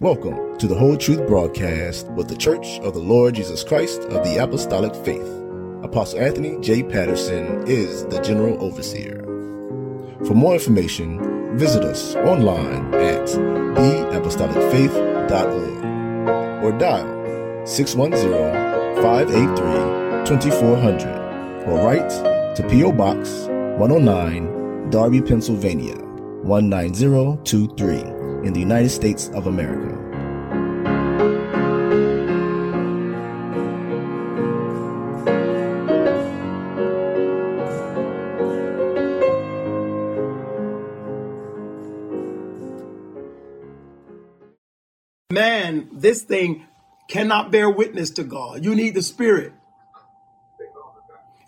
Welcome to the Whole Truth Broadcast with the Church of the Lord Jesus Christ of the Apostolic Faith. Apostle Anthony J. Patterson is the General Overseer. For more information, visit us online at theapostolicfaith.org or dial 610 583 2400 or write to P.O. Box 109, Darby, Pennsylvania 19023 in the United States of America. Man, this thing cannot bear witness to God. You need the Spirit.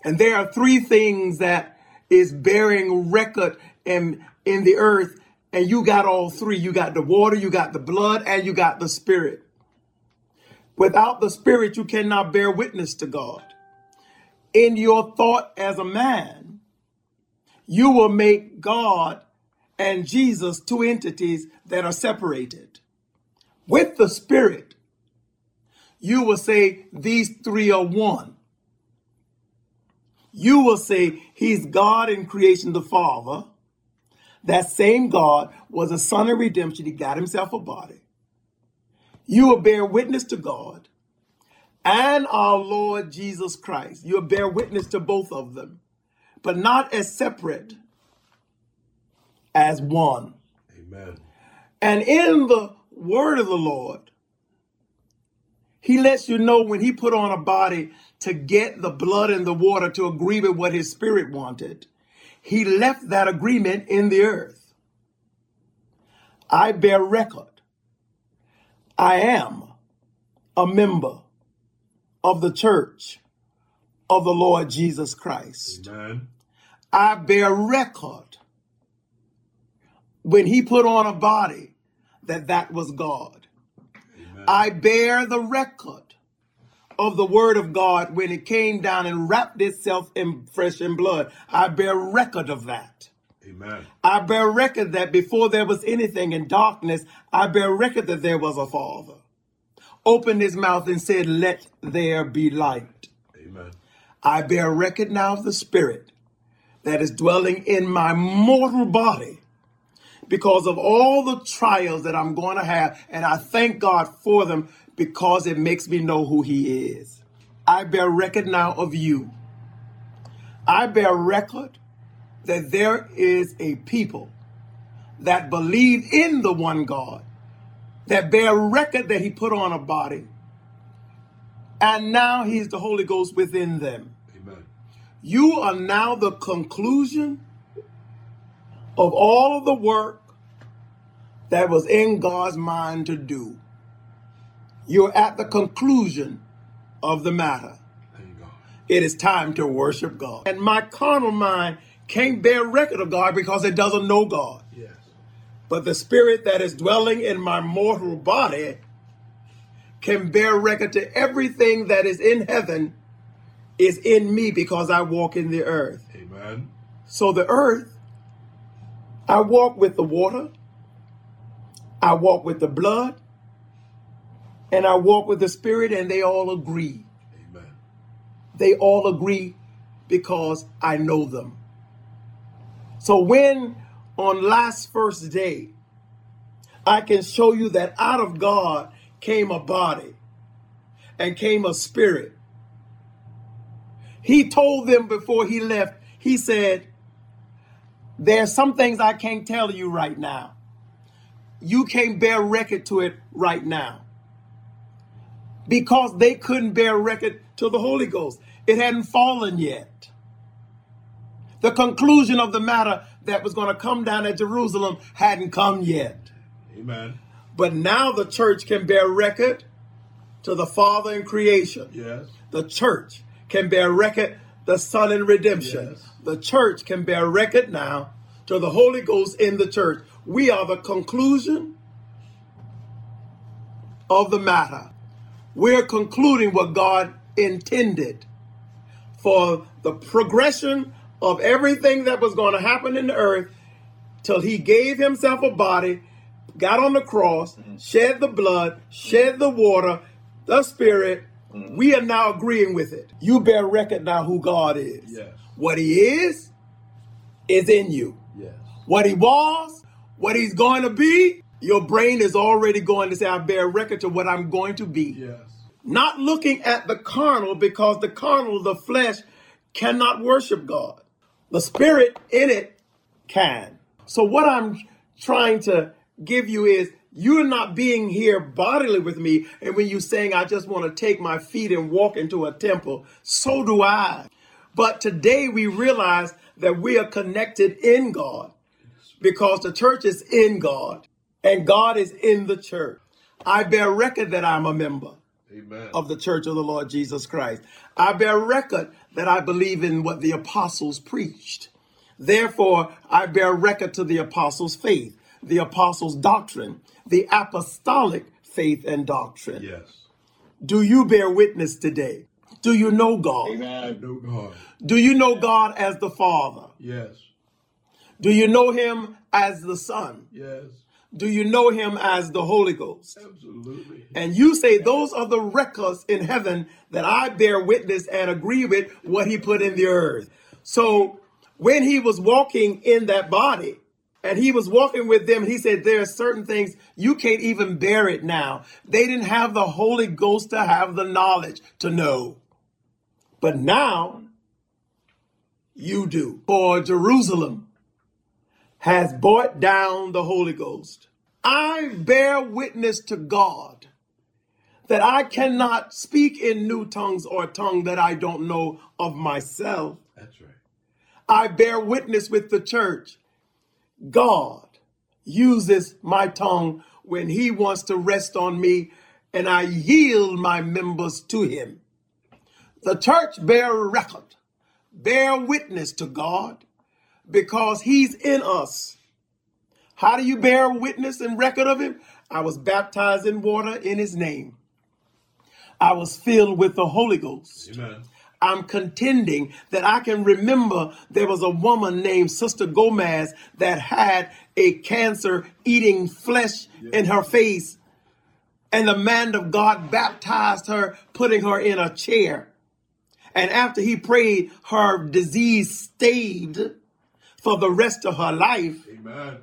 And there are three things that is bearing record in, in the earth and you got all three. You got the water, you got the blood, and you got the spirit. Without the spirit, you cannot bear witness to God. In your thought as a man, you will make God and Jesus two entities that are separated. With the spirit, you will say these three are one. You will say he's God in creation, the Father. That same God was a son of redemption. He got himself a body. You will bear witness to God and our Lord Jesus Christ. You'll bear witness to both of them, but not as separate, as one. Amen. And in the word of the Lord, he lets you know when he put on a body to get the blood and the water to agree with what his spirit wanted he left that agreement in the earth. I bear record. I am a member of the church of the Lord Jesus Christ. Amen. I bear record when he put on a body that that was God. Amen. I bear the record of the word of God when it came down and wrapped itself in flesh and blood. I bear record of that. Amen. I bear record that before there was anything in darkness, I bear record that there was a Father. Opened his mouth and said, Let there be light. Amen. I bear record now of the Spirit that is dwelling in my mortal body because of all the trials that I'm going to have. And I thank God for them because it makes me know who He is. I bear record now of you. I bear record that there is a people that believe in the one God, that bear record that He put on a body, and now He's the Holy Ghost within them. Amen. You are now the conclusion of all of the work that was in God's mind to do. You're at the conclusion of the matter. Thank God. It is time to worship God. And my carnal mind can't bear record of God because it doesn't know God. Yes. But the spirit that is dwelling in my mortal body can bear record to everything that is in heaven is in me because I walk in the earth. Amen. So the earth, I walk with the water, I walk with the blood, and I walk with the Spirit, and they all agree. Amen. They all agree because I know them. So when on last first day, I can show you that out of God came a body and came a spirit. He told them before he left, he said, There's some things I can't tell you right now. You can't bear record to it right now because they couldn't bear record to the Holy Ghost. It hadn't fallen yet. The conclusion of the matter that was going to come down at Jerusalem hadn't come yet. Amen. But now the church can bear record to the Father in creation. Yes. The church can bear record the Son in redemption. Yes. The church can bear record now to the Holy Ghost in the church. We are the conclusion of the matter we're concluding what God intended for the progression of everything that was going to happen in the earth till he gave himself a body, got on the cross, mm-hmm. shed the blood, shed the water, the spirit. Mm-hmm. We are now agreeing with it. You bear record now who God is. Yes. What he is, is in you. Yes. What he was, what he's going to be, your brain is already going to say, I bear record to what I'm going to be. Yes. Not looking at the carnal because the carnal, the flesh, cannot worship God. The spirit in it can. So, what I'm trying to give you is you're not being here bodily with me. And when you're saying, I just want to take my feet and walk into a temple, so do I. But today we realize that we are connected in God because the church is in God and God is in the church. I bear record that I'm a member Amen. of the church of the Lord Jesus Christ. I bear record that I believe in what the apostles preached. Therefore, I bear record to the apostles' faith, the apostles' doctrine, the apostolic faith and doctrine. Yes. Do you bear witness today? Do you know God? Amen. I know God. Do you know God as the Father? Yes. Do you know Him as the Son? Yes. Do you know Him as the Holy Ghost? Absolutely. And you say those are the records in heaven that I bear witness and agree with what he put in the earth. So when he was walking in that body and he was walking with them, he said, There are certain things you can't even bear it now. They didn't have the Holy Ghost to have the knowledge to know. But now you do. For Jerusalem has brought down the Holy Ghost. I bear witness to God that I cannot speak in new tongues or a tongue that I don't know of myself. That's right. I bear witness with the church. God uses my tongue when he wants to rest on me and I yield my members to him. The church bear record, bear witness to God because he's in us. How do you bear witness and record of him? I was baptized in water in his name. I was filled with the Holy Ghost. Amen. I'm contending that I can remember there was a woman named Sister Gomez that had a cancer eating flesh in her face. And the man of God baptized her, putting her in a chair. And after he prayed, her disease staved for the rest of her life. Amen.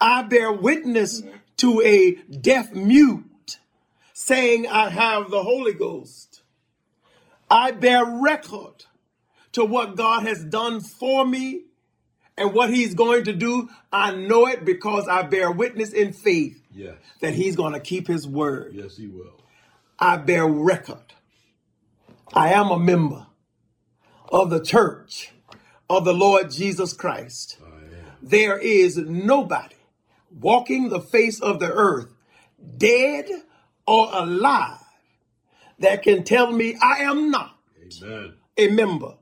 I bear witness to a deaf mute saying, I have the Holy Ghost. I bear record to what God has done for me and what He's going to do. I know it because I bear witness in faith Yes. that He's going to keep His word. Yes, He will. I bear record. I am a member of the church of the Lord Jesus Christ. I am. There is nobody walking the face of the earth, dead or alive, that can tell me I am not Amen. a member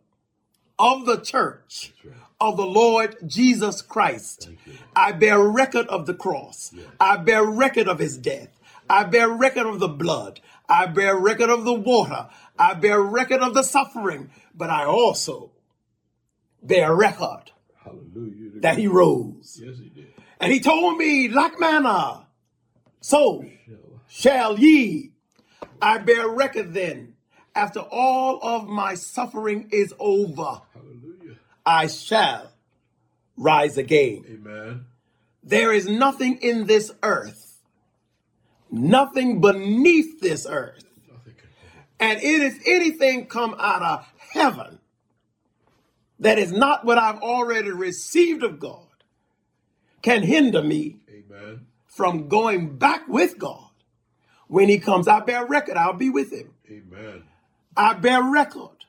of the church right. of the Lord Jesus Christ. I bear record of the cross. I bear record of his death. I bear record of the blood. I bear record of the water. I bear record of the suffering. But I also bear record Hallelujah. that he rose. Yes, He did. And he told me, like manna, so Shall shall ye. I bear record then, after all of my suffering is over, Hallelujah. I shall rise again. Amen. There is nothing in this earth, nothing beneath this earth. Nothing. And it is anything come out of heaven that is not what I've already received of God can hinder me Amen. from going back with God. When he comes, I bear record, I'll be with him. Amen. I bear record.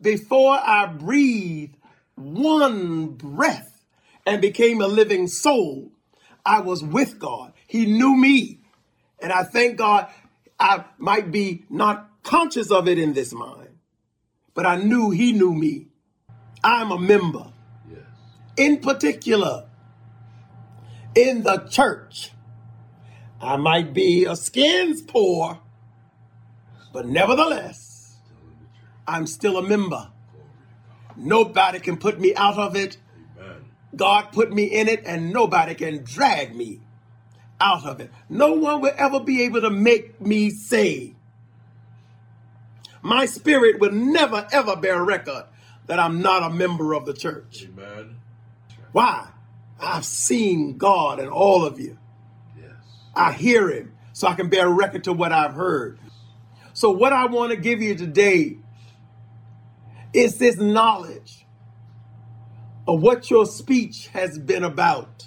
Before I breathed one breath and became a living soul, I was with God. He knew me. And I thank God I might be not conscious of it in this mind, but I knew He knew me. I'm a member, Yes. in particular, in the church. I might be a skins poor, but nevertheless, Still in the church. I'm still a member. Nobody can put me out of it. Amen. God put me in it, and nobody can drag me out of it. No one will ever be able to make me say, my spirit will never ever bear record that I'm not a member of the church. Amen. Why? I've seen God in all of you. Yes. I hear him so I can bear record to what I've heard. So, what I want to give you today is this knowledge of what your speech has been about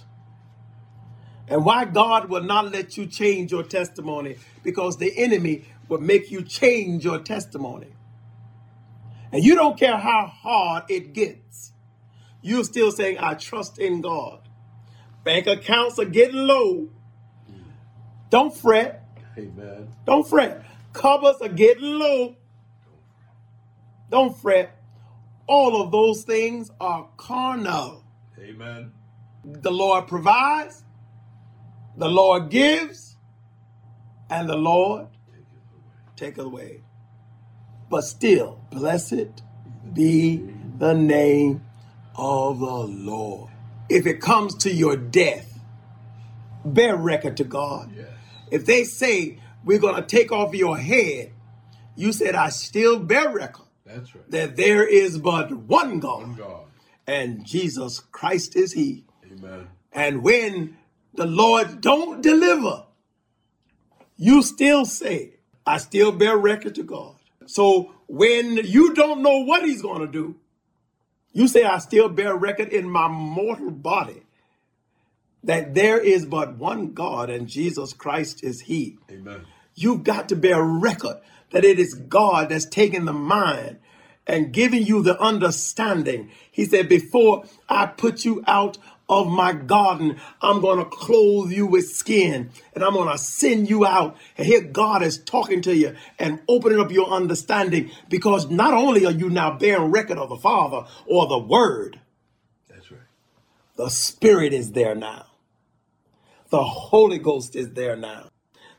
and why God will not let you change your testimony because the enemy will make you change your testimony. And you don't care how hard it gets, you're still saying, I trust in God. Bank accounts are getting low. Don't fret. Amen. Don't fret. Covers are getting low. Don't fret. All of those things are carnal. Amen. The Lord provides, the Lord gives, and the Lord Take it away. taketh away. But still, blessed be the name of the Lord. If it comes to your death, bear record to God. Yes. If they say we're going to take off your head, you said, I still bear record That's right. that there is but one One God, God. and Jesus Christ is He. Amen. And when the Lord don't deliver, you still say, I still bear record to God. So when you don't know what He's going to do, you say, I still bear record in my mortal body that there is but one God and Jesus Christ is He. Amen. You've got to bear record that it is God that's taking the mind and giving you the understanding. He said, Before I put you out of my garden, I'm going to clothe you with skin and I'm going to send you out. And here God is talking to you and opening up your understanding because not only are you now bearing record of the Father or the Word, That's right. the Spirit is there now. The Holy Ghost is there now.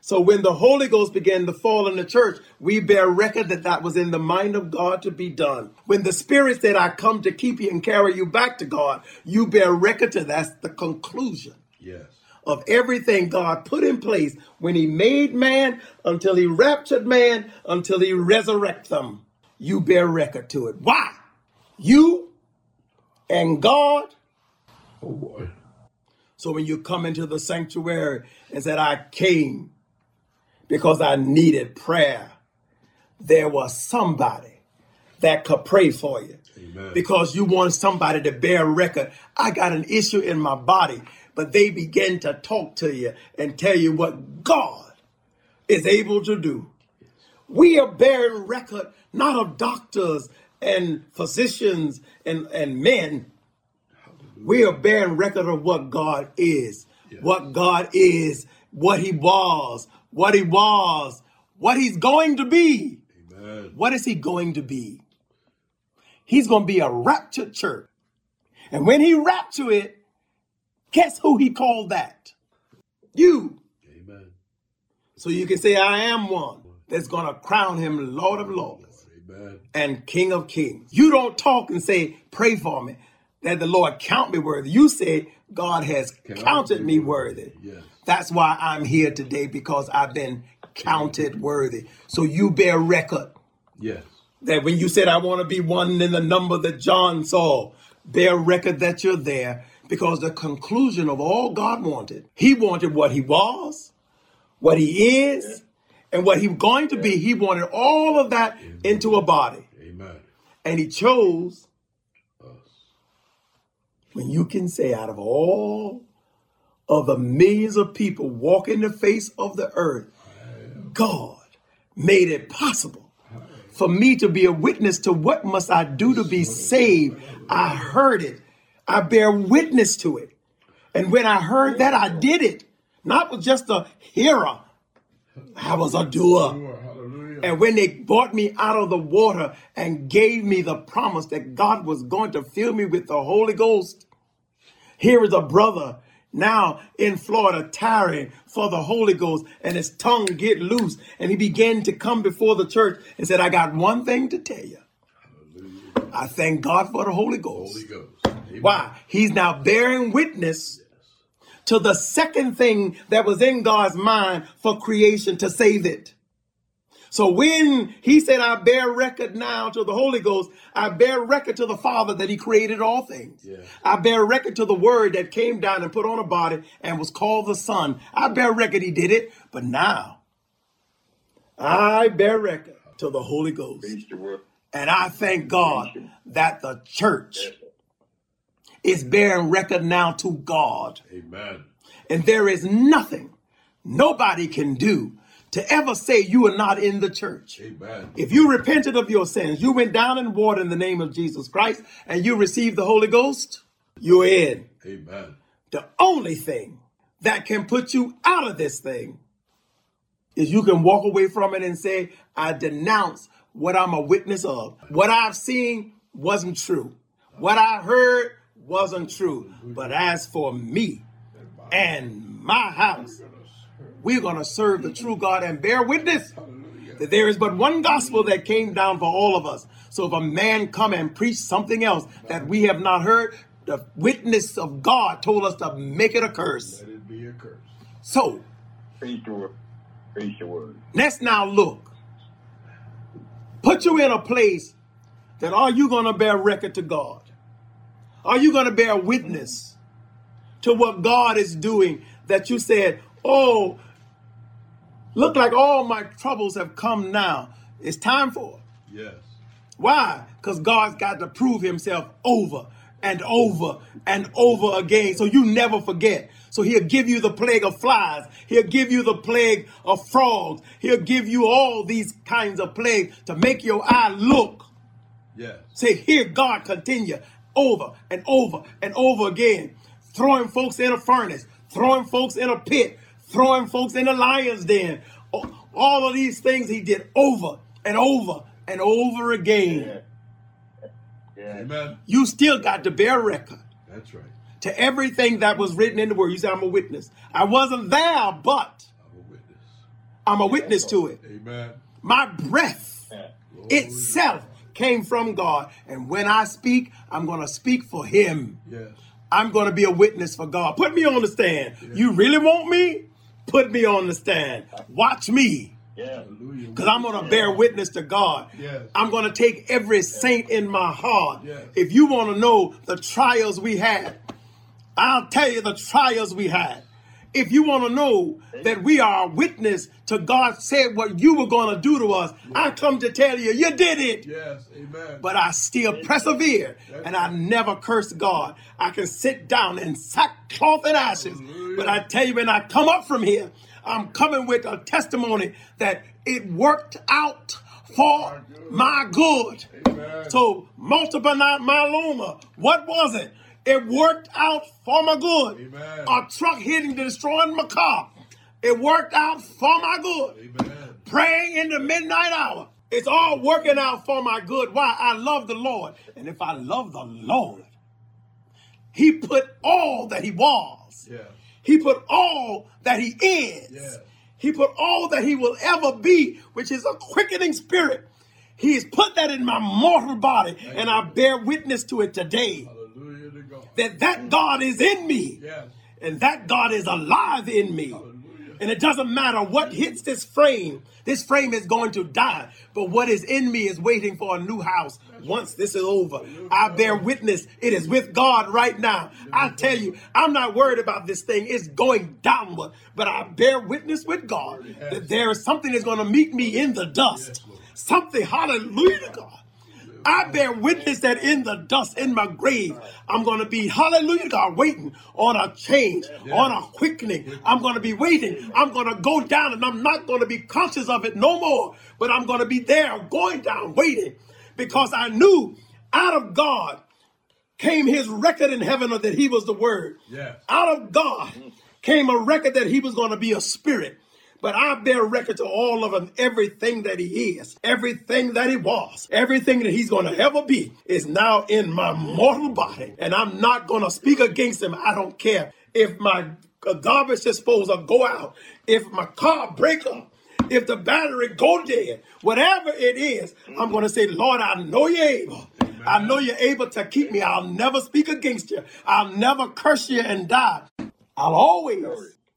So when the Holy Ghost began to fall in the church, we bear record that that was in the mind of God to be done. When the Spirit said, I come to keep you and carry you back to God, you bear record to that's the conclusion Yes. of everything God put in place when He made man until He raptured man until He resurrected them. You bear record to it. Why? You and God Oh boy. So when you come into the sanctuary and said, I came because I needed prayer, there was somebody that could pray for you. Amen. Because you want somebody to bear record. I got an issue in my body, but they begin to talk to you and tell you what God is able to do. We are bearing record not of doctors and physicians and, and men, we are bearing record of what God is, what God is, what He was, what He was, what He's going to be. Amen. What is He going to be? He's going to be a raptured church. And when He raptured it, guess who He called that? You. Amen. So you can say, I am one that's going to crown Him Lord of Lords Amen. and King of Kings. You don't talk and say, Pray for me, that the Lord count me worthy. You say, God has Counted counted me worthy. Yes. That's why I'm here today because I've been counted worthy. So you bear record Yes. that when you said, I want to be one in the number that John saw, bear record that you're there because the conclusion of all God wanted, He wanted what He was, what He is, and what He was going to be. He wanted all of that into a body. Amen. And He chose. When you can say, out of all of the millions of people walking the face of the earth, God made it possible for me to be a witness to what must I do to be saved. I heard it. I bear witness to it. And when I heard that, I did it. Not just a hearer. I was a doer. And when they brought me out of the water and gave me the promise that God was going to fill me with the Holy Ghost, here is a brother now in Florida tarrying for the Holy Ghost and his tongue get loose. And he began to come before the church and said, I got one thing to tell you. I thank God for the Holy Ghost. Holy Ghost. Amen. Why? He's now bearing witness to the second thing that was in God's mind for creation to save it. So when he said, I bear record now to the Holy Ghost, I bear record to the Father that he created all things. Yeah. I bear record to the Word that came down and put on a body and was called the Son. I bear record he did it, but now I bear record to the Holy Ghost. Preach the word. And I thank God that the church is bearing record now to God. Amen. And there is nothing nobody can do to ever say you are not in the church. Amen. If you repented of your sins, you went down in water in the name of Jesus Christ, and you received the Holy Ghost, you're in. Amen. The only thing that can put you out of this thing is you can walk away from it and say, I denounce what I'm a witness of. What I've seen wasn't true. What I heard wasn't true. But as for me and my house, we're going to serve the true God and bear witness that there is but one gospel that came down for all of us. So if a man come and preach something else that we have not heard, the witness of God told us to make it a curse. Let it be a curse. So Preach the word. Preach the word. let's now look. Put you in a place that are you going to bear record to God? Are you going to bear witness to what God is doing that you said, oh, look like all my troubles have come now. It's time for it. Yes. Why? Because God's got to prove himself over and over and over again. So you never forget. So he'll give you the plague of flies. He'll give you the plague of frogs. He'll give you all these kinds of plagues to make your eye look. Yes. Say, hear God continue over and over and over again. Throwing folks in a furnace, throwing folks in a pit, throwing folks in the lion's den. All of these things he did over and over and over again. Yeah. Amen. You still got to bear record That's right. to everything that was written in the word. You say, I'm a witness. I wasn't there, but I'm a witness. I'm a witness to it. Amen. My breath Yeah. itself came from God. And when I speak, I'm going to speak for him. Yes. I'm going to be a witness for God. Put me on the stand. You really want me? Put me on the stand. Watch me. Because I'm going to bear witness to God. Yes. I'm going to take every saint in my heart. Yes. If you want to know the trials we had, I'll tell you the trials we had. If you want to know that we are a witness to God said what you were going to do to us, I come to tell you, you did it. Yes. Amen. But I still persevere and I never curse God. I can sit down in sackcloth and ashes. But I tell you, when I come up from here, I'm coming with a testimony that it worked out for my good. Amen. So multiple myeloma, what was it? It worked out for my good. Amen. A truck hitting, destroying my car. It worked out for my good Amen. praying in the midnight hour. It's all working out for my good. Why? I love the Lord. And if I love the Lord, He put all that He was, Yeah. He put all that He is, Yeah. He put all that He will ever be, which is a quickening spirit. He has put that in my mortal body, and I bear witness to it today Hallelujah. That that God is in me and that God is alive in me. And it doesn't matter what hits this frame, this frame is going to die. But what is in me is waiting for a new house once this is over. I bear witness, it is with God right now. I tell you, I'm not worried about this thing, it's going downward. But I bear witness with God that there is something that's going to meet me in the dust. Something, hallelujah to God. I bear witness that in the dust, in my grave, I'm going to be, hallelujah, God, waiting on a change, on a quickening. I'm going to be waiting. I'm going to go down and I'm not going to be conscious of it no more, but I'm going to be there going down, waiting because I knew out of God came his record in heaven that he was the word. Yes. Out of God came a record that he was going to be a spirit. But I bear record to all of him, everything that he is, everything that he was, everything that he's going to ever be is now in my mortal body. And I'm not going to speak against him. I don't care if my garbage disposal go out, if my car break up, if the battery go dead, whatever it is, I'm going to say, Lord, I know you're able. I know you're able to keep me. I'll never speak against you. I'll never curse you and die. I'll always,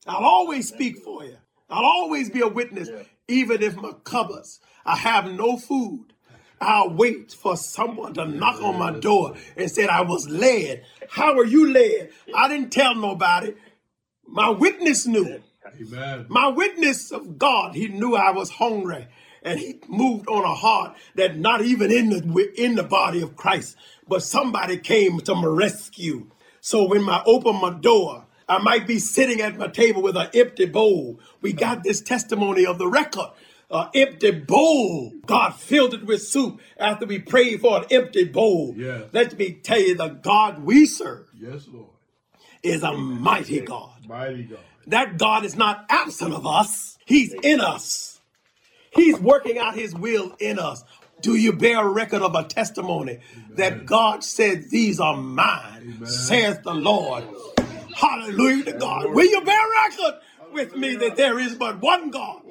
I'll always speak for you. I'll always be a witness, Yeah. even if my cupboards, I have no food. I'll wait for someone to knock on my door and said I was led. How are you led? I didn't tell nobody. My witness knew. Amen. My witness of God, he knew I was hungry. And he moved on a heart that not even in the in the body of Christ, but somebody came to my rescue. So when I open my door, I might be sitting at my table with an empty bowl. We got this testimony of the record. An empty bowl. God filled it with soup after we prayed for an empty bowl. Yeah. Let me tell you, the God we serve Yes, Lord. is a mighty God. Mighty God. That God is not absent of us, He's in us. He's working out His will in us. Do you bear a record of a testimony that God said, These are mine, saith the Lord? Hallelujah to God. Will you bear record with me that there is but one God?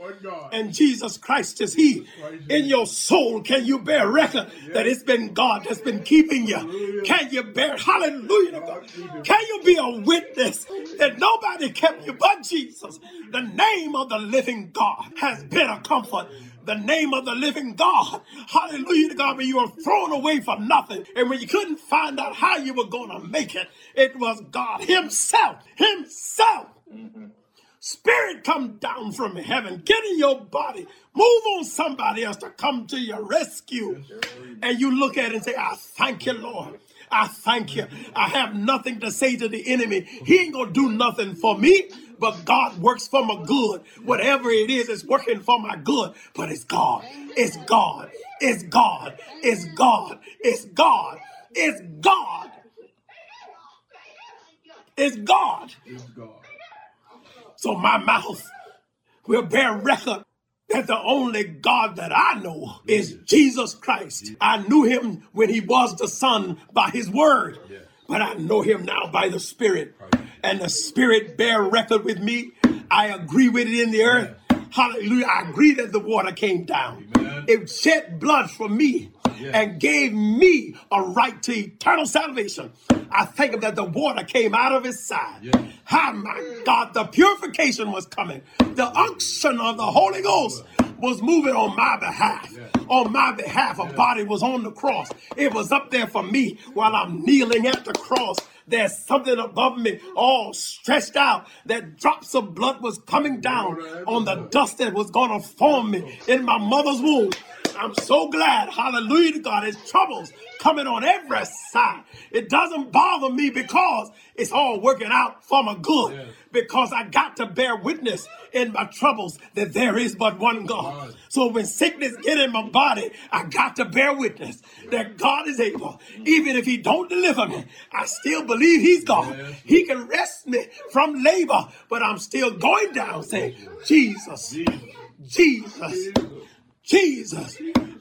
And Jesus Christ is He. In your soul, can you bear record that it's been God that's been keeping you? Can you bear, hallelujah to God. Can you be a witness that nobody kept you but Jesus? The name of the living God has been a comfort. The name of the living God, hallelujah to God, when you were thrown away for nothing and when you couldn't find out how you were going to make it, it was God Himself, Himself Spirit come down from heaven. Get in your body. Move on somebody else to come to your rescue. And you look at it and say, I thank you, Lord. I thank you. I have nothing to say to the enemy. He ain't going to do nothing for me, but God works for my good. Whatever it is, it's working for my good. But it's God. It's God. It's God. It's God. It's God. It's God. It's God. It's God. So my mouth will bear record that the only God that I know is Jesus Christ. I knew him when he was the Son by his word, but I know him now by the Spirit. And the Spirit bear record with me. I agree with it in the earth. Hallelujah. I agree that the water came down. Amen. It shed blood for me and gave me a right to eternal salvation. I thank him that the water came out of his side. Yeah. Ah, my God, the purification was coming. The unction of the Holy Ghost was moving on my behalf. On my behalf, a body was on the cross. It was up there for me while I'm kneeling at the cross. There's something above me, all stretched out. That drops of blood was coming down on the dust that was going to form me in my mother's womb. I'm so glad, hallelujah to God, his troubles coming on every side. It doesn't bother me because it's all working out for my good. Because I got to bear witness in my troubles that there is but one God. So when sickness get in my body, I got to bear witness that God is able. Even if he don't deliver me, I still believe he's God. He can rest me from labor, but I'm still going down saying, Jesus, Jesus. Jesus.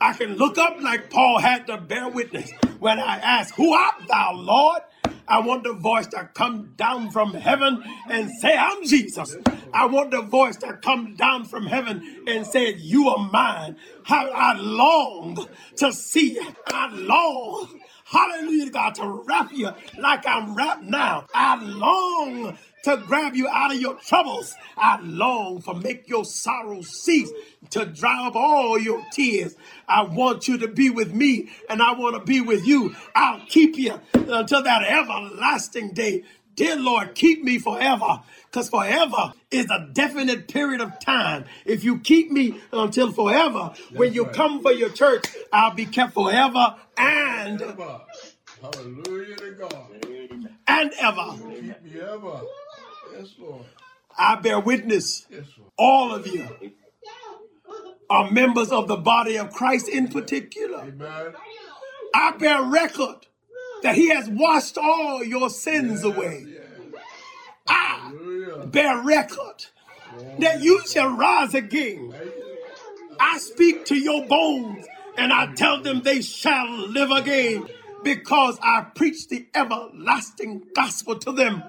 I can look up like Paul had to bear witness when I ask, Who art thou, Lord? I want the voice to come down from heaven and say, I'm Jesus. I want the voice to come down from heaven and say, You are mine. How I long to see. I long, hallelujah, God, to wrap you like I'm wrapped now. I long to grab you out of your troubles. I long for make your sorrows cease, to dry up all your tears. I want you to be with me, and I want to be with you. I'll keep you until that everlasting day. Dear Lord, keep me forever, because forever is a definite period of time. If you keep me until forever, when you right. come for your church, I'll be kept forever and Ever. Hallelujah to God. And ever. Keep me ever. Yes, Lord. I bear witness, Yes, Lord. all of you are members of the body of Christ in particular. Amen. I bear record that he has washed all your sins away. I Hallelujah. bear record that you shall rise again. I speak to your bones and I tell them they shall live again because I preach the everlasting gospel to them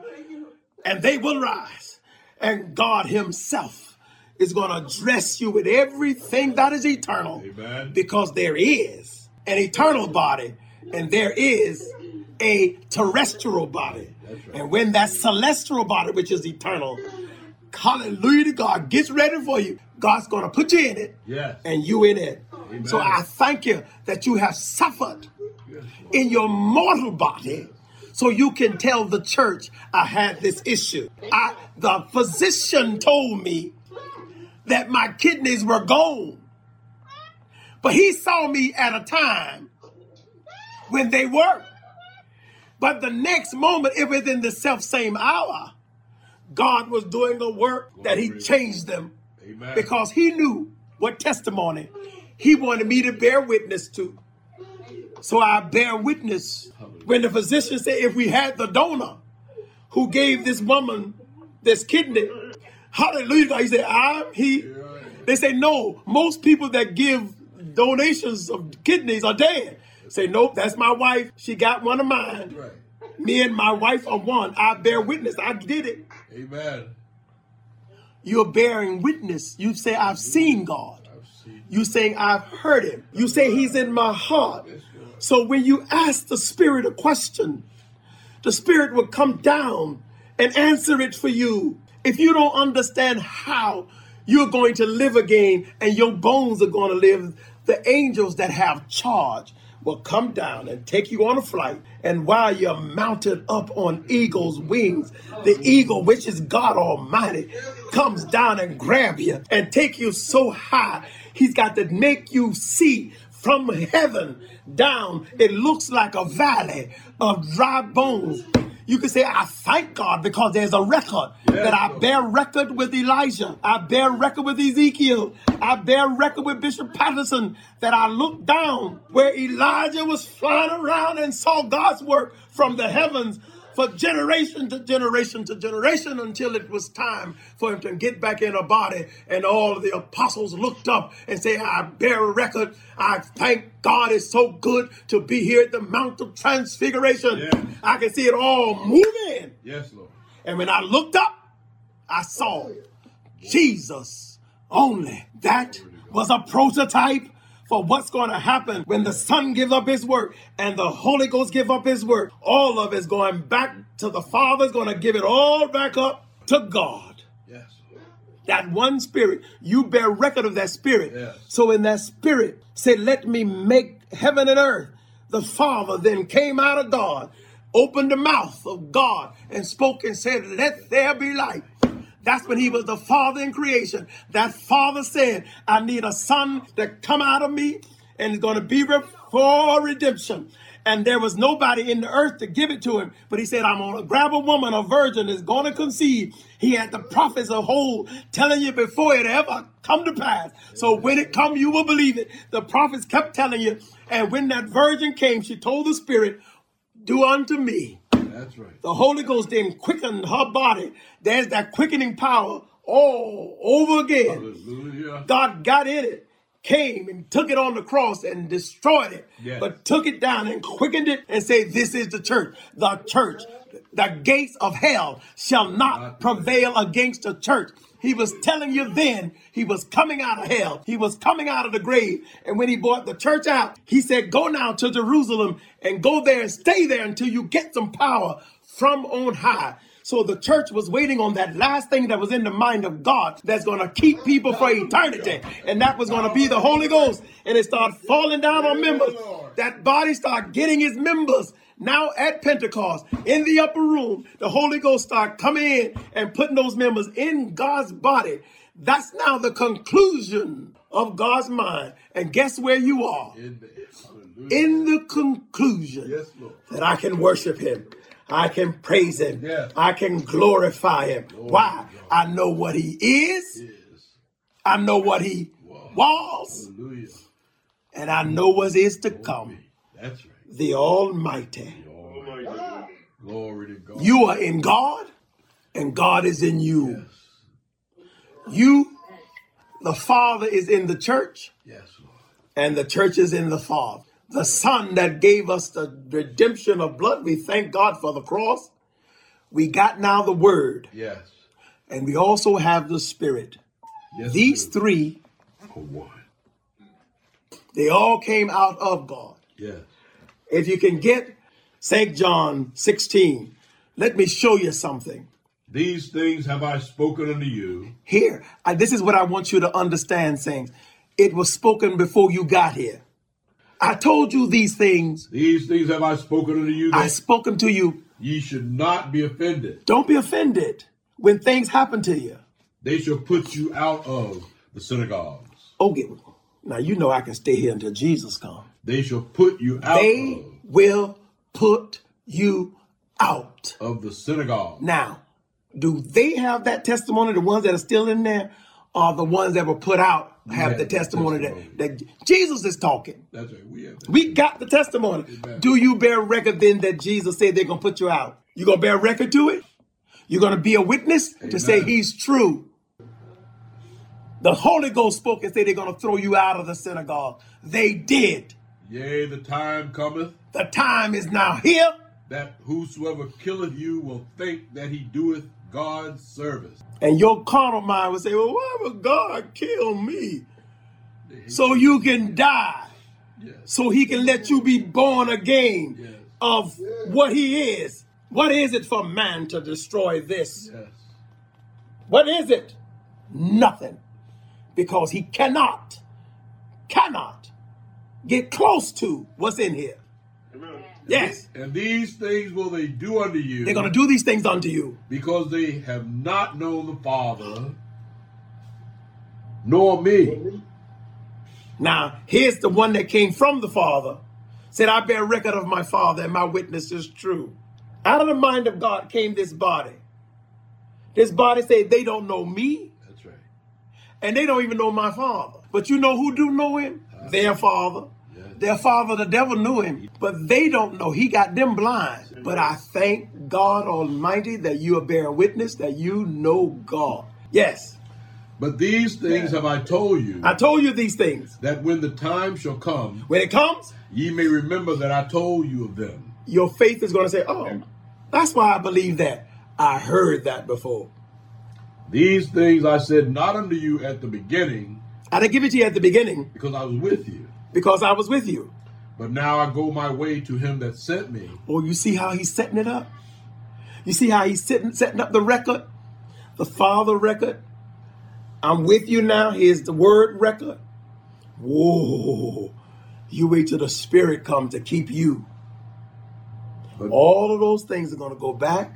and they will rise. And God Himself is going to dress you with everything that is eternal Amen. because there is an eternal body and there is a terrestrial body. Right. And when that celestial body, which is eternal, hallelujah to God, gets ready for you, God's going to put you in it Yes. and you in it. Amen. So I thank you that you have suffered in your mortal body so you can tell the church I had this issue. I, the physician told me that my kidneys were gone, but he saw me at a time when they were. But the next moment, it was in the self same hour, God was doing a work that he changed them Amen. because he knew what testimony he wanted me to bear witness to. So I bear witness when the physician said, if we had the donor who gave this woman this kidney, hallelujah, he said, I'm he. They say, no, most people that give donations of kidneys are dead. Say, nope, that's my wife. She got one of mine. Right. Me and my wife are one. I bear witness. I did it. Amen. You're bearing witness. You say, I've seen God. I've seen. You saying I've heard him. You say he's in my heart. So when you ask the spirit a question, the spirit will come down and answer it for you. If you don't understand how you're going to live again and your bones are going to live, the angels that have charge will come down and take you on a flight. And while you're mounted up on eagle's wings, the eagle, which is God Almighty, comes down and grab you and take you so high. He's got to make you see from heaven down. It looks like a valley of dry bones. You can say, I thank God because there's a record that I bear record with Elijah. I bear record with Ezekiel. I bear record with Bishop Patterson that I looked down where Elijah was flying around and saw God's work from the heavens for generation to generation to generation until it was time for him to get back in a body. And all of the apostles looked up and say, I bear a record. I thank God it's so good to be here at the Mount of Transfiguration. Yeah. I can see it all moving. Yes, Lord. And when I looked up, I saw Jesus only. That was a prototype for what's going to happen when the Son gives up his work and the Holy Ghost give up his work. All of it's going back to the Father's going to give it all back up to God. Yes, That one spirit, you bear record of that spirit. Yes. So in that spirit, say, let me make heaven and earth. The Father then came out of God, opened the mouth of God, and spoke and said, Let there be light. That's when he was the father in creation. That father said, I need a son to come out of me and is going to be re- for redemption. And there was nobody in the earth to give it to him. But he said, I'm going to grab a woman, a virgin is going to conceive. He had the prophets of whole telling you before it ever come to pass. So when it come, you will believe it. The prophets kept telling you. And when that virgin came, she told the spirit, do unto me That's right. the Holy Ghost then quickened her body. There's that quickening power all over again. Hallelujah. God got in it, came and took it on the cross and destroyed it, Yes. but took it down and quickened it and said, This is the church. The church. The gates of hell shall not prevail against the church. He was telling you then he was coming out of hell. He was coming out of the grave. And when he brought the church out, he said, Go now to Jerusalem and go there and stay there until you get some power from on high. So the church was waiting on that last thing that was in the mind of God that's going to keep people for eternity. And that was going to be the Holy Ghost. And it started falling down on members. That body started getting its members. Now at Pentecost, in the upper room, the Holy Ghost start coming in and putting those members in God's body. That's now the conclusion of God's mind. And guess where you are? In the conclusion Yes, Lord. that I can worship him. I can praise him. Yes. I can glorify him. Why? I know what he is. Is. I know what he was. Hallelujah. And I know what is to come. That's right. The Almighty. Glory to God. You are in God, and God is in you. You, the Father, is in the church, Yes, Lord. and the church is in the Father. The Son that gave us the redemption of blood, we thank God for the cross. We got now the Word, Yes. and we also have the Spirit. Yes. These Lord. three, one. they all came out of God. Yes. If you can get St. John 16, Let me show you something. These things have I spoken unto you, Here, I, this is what I want you to understand, saints. It was spoken before you got here. I told you these things. these things have I spoken unto you, I that spoke them to you. ye should not be offended. Don't be offended when things happen to you. They shall put you out of the synagogues. Okay, now you know I can stay here until Jesus comes. They shall put you out They will put you out. of, of the synagogue. Now, do they have that testimony? The ones that are still in there, are the ones that were put out have the testimony, testimony. That, that Jesus is talking? That's right. We have. We got the testimony. Amen. Do you bear record then that Jesus said they're gonna put you out? You gonna bear record to it? You're gonna be a witness to say he's true. The Holy Ghost spoke and said they're gonna throw you out of the synagogue. They did. Yea, the time cometh The time is now here. that whosoever killeth you will think that he doeth God's service. And your carnal mind will say, Well, why would God kill me? So you can die. Yes. So he can let you be born again Yes. of what he is. What is it for man to destroy this? Yes. What is it? Nothing. Because he cannot, cannot get close to what's in here. Yes. And these things will they do unto you They're going to do these things unto you because they have not known the Father nor me. Now, here's the one that came from the Father. Said, I bear record of my Father, and my witness is true. Out of the mind of God came this body. This body said, they don't know me, That's right. and they don't even know my Father. But you know who do know him? Their Father. Their father, the devil, knew him, but they don't know. He got them blind. But I thank God Almighty that you are bearing witness that you know God. Yes, But these things have I told you, I told you these things. that when the time shall come, When it comes, ye may remember that I told you of them. your faith is going to say, Oh, that's why I believe that. I heard that before. These things I said not unto you at the beginning, I didn't give it to you at the beginning because I was with you. Because I was with you. But now I go my way to him that sent me. Oh, you see how he's setting it up? You see how he's setting, setting up the record? The Father record? I'm with you now. Here's the word record. Whoa. You wait till the Spirit comes to keep you. But All of those things are going to go back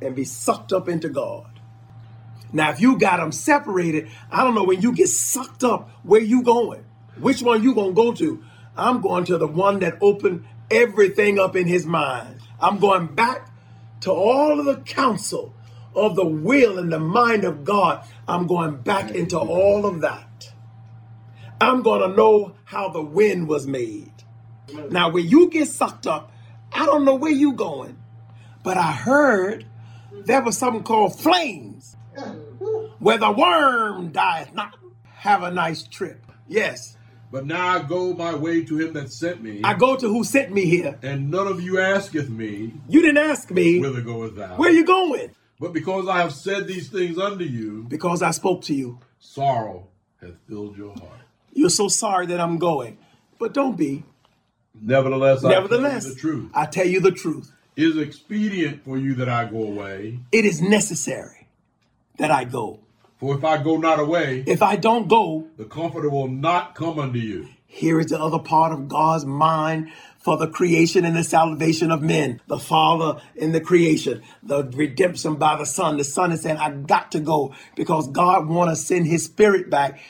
and be sucked up into God. Now, if you got them separated, I don't know when you get sucked up, where you going? Which one you to go to? I'm going to the one that opened everything up in his mind. I'm going back to all of the counsel of the will and the mind of God. I'm going back into all of that. I'm going to know how the wind was made. Now, when you get sucked up, I don't know where you going, but I heard there was something called flames, where the worm dieth not. Have a nice trip. Yes, but now I go my way to him that sent me, I go to who sent me here. and none of you asketh me, You didn't ask me Whither goest thou? where are you going But because I have said these things unto you, because I spoke to you. sorrow hath filled your heart. You're so sorry that I'm going, but don't be. Nevertheless, I Nevertheless, tell you the truth. I tell you the truth. It is expedient for you that I go away. It is necessary that I go. For if I go not away, If I don't go, the Comforter will not come unto you. Here is the other part of God's mind for the creation and the salvation of men. The Father in the creation, the redemption by the Son. The Son is saying, I got to go because God want to send his spirit back.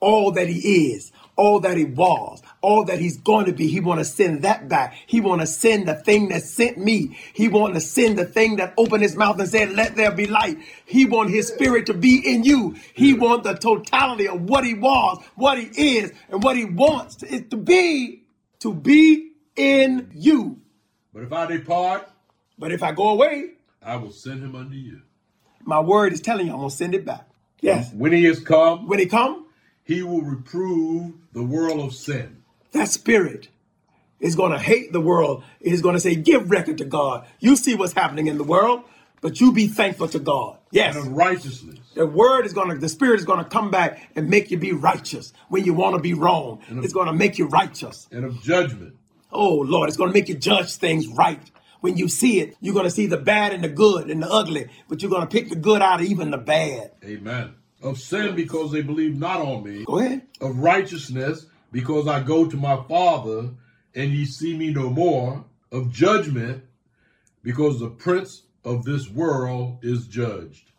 All that he is, all that he was, all that he's going to be. He want to send that back. He want to send the thing that sent me. He want to send the thing that opened his mouth and said, let there be light. He want his spirit to be in you. He want the totality of what he was, what he is, and what he wants to, is to be, to be in you. But if I depart, But if I go away, I will send him unto you. my word is telling you I'm going to send it back. Yes. When he is come, When he come, he will reprove the world of sin. That spirit is going to hate the world. It is going to say, give record to God. You see what's happening in the world, but you be thankful to God. Yes. And of righteousness, The word is going to, the spirit is going to come back and make you be righteous when you want to be wrong. It's going to make you righteous. and of judgment, Oh, Lord, it's going to make you judge things right When you see it, you're going to see the bad and the good and the ugly, but you're going to pick the good out of even the bad. Amen. Of sin because they believe not on me. Go ahead. Of righteousness because I go to my Father and ye see me no more. Of judgment because the prince of this world is judged.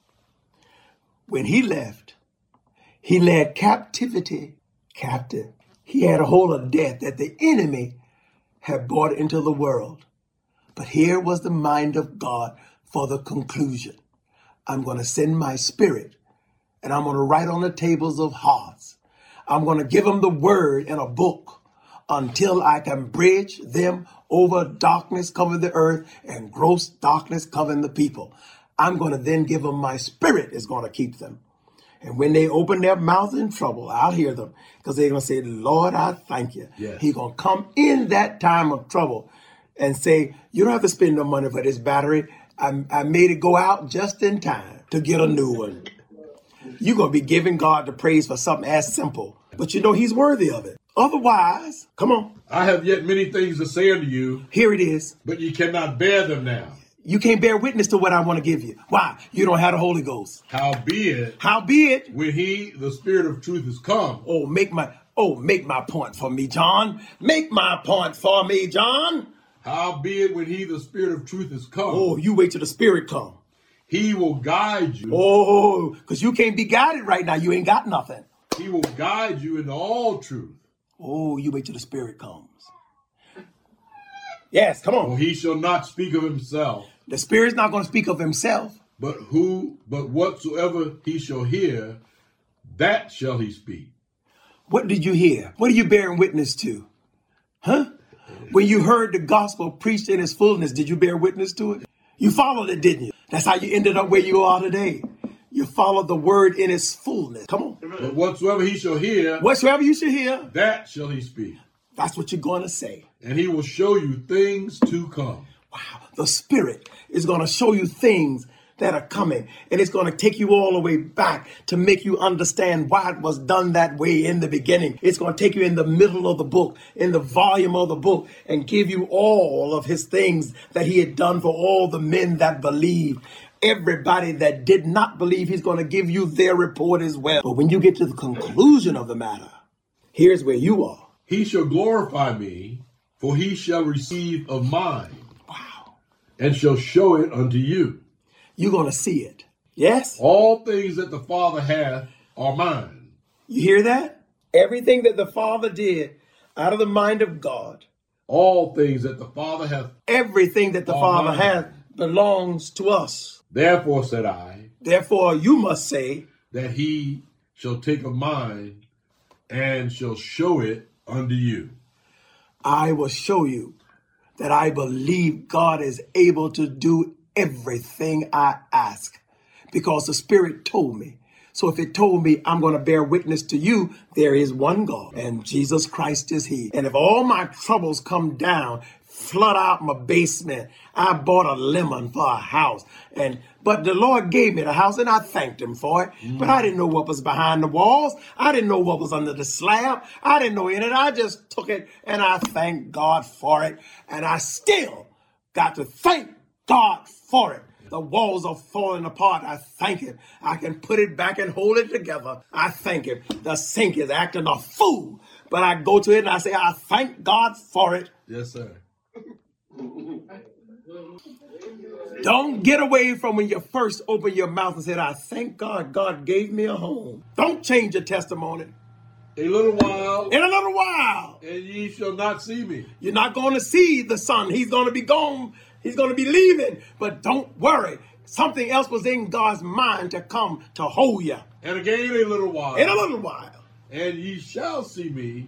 When he left, he led captivity captive. He had a hold of death that the enemy had brought into the world. But here was the mind of God for the conclusion. I'm going to send my spirit and I'm going to write on the tables of hearts. I'm going to give them the word in a book until I can bridge them over darkness covering the earth and gross darkness covering the people. I'm going to then give them my spirit is going to keep them. And when they open their mouths in trouble, I'll hear them because they're going to say, Lord, I thank you. Yes. He's going to come in that time of trouble and say, You don't have to spend no money for this battery. I, I made it go out just in time to get a new one. You're going to be giving God the praise for something as simple, but you know He's worthy of it. Otherwise, come on, I have yet many things to say unto you, here it is. but you cannot bear them now. You can't bear witness to what I want to give you. Why? You don't have the Holy Ghost. How be it? How Howbeit, Howbeit, when he, the Spirit of truth, is come, oh, make my oh, make my point for me, John. Make my point for me, John. How be howbeit when he, the Spirit of truth, is come, Oh, you wait till the Spirit come. He will guide you. Oh, because you can't be guided right now. You ain't got nothing. He will guide you into all truth. Oh, you wait till the Spirit comes. Yes, come on. he shall not speak of himself, The Spirit's not going to speak of himself. but who, but whatsoever he shall hear, that shall he speak. What did you hear? What are you bearing witness to? Huh? When you heard the gospel preached in its fullness, did you bear witness to it? You followed it, didn't you? That's how you ended up where you are today. You followed the word in its fullness. Come on. But whatsoever he shall hear, Whatsoever you shall hear, that shall he speak. that's what you're going to say. And he will show you things to come. Wow. The Spirit is going to show you things that are coming, and it's going to take you all the way back to make you understand why it was done that way in the beginning. It's going to take you in the middle of the book, in the volume of the book, and give you all of his things that he had done for all the men that believed. Everybody that did not believe, he's going to give you their report as well. But when you get to the conclusion of the matter, here's where you are. He shall glorify me, for he shall receive of mine, Wow. and shall show it unto you. You're going to see it. Yes? All things that the Father hath are mine. You hear that? Everything that the Father did out of the mind of God, All things that the Father hath. everything that the Father mine. has belongs to us. Therefore said I, Therefore, you must say, that he shall take of mine, and shall show it unto you. I will show you that I believe God is able to do everything I ask because the Spirit told me. So if it told me I'm going to bear witness to you, there is one God and Jesus Christ is He. And if all my troubles come down, flood out my basement, I bought a lemon for a house. And but the Lord gave me the house and I thanked him for it. Mm. But I didn't know what was behind the walls. I didn't know what was under the slab. I didn't know any of it. I just took it and I thanked God for it. And I still got to thank God for it. The walls are falling apart. I thank Him. I can put it back and hold it together. I thank Him. The sink is acting a fool. But I go to it and I say, I thank God for it. Yes, sir. Don't get away from when you first open your mouth and said, I thank God God gave me a home. Don't change your testimony. A little while, In a little while, and ye shall not see me. you're not going to see the sun. He's going to be gone. He's going to be leaving. But don't worry. Something else was in God's mind to come to hold you. And again in a little while, In a little while. and ye shall see me,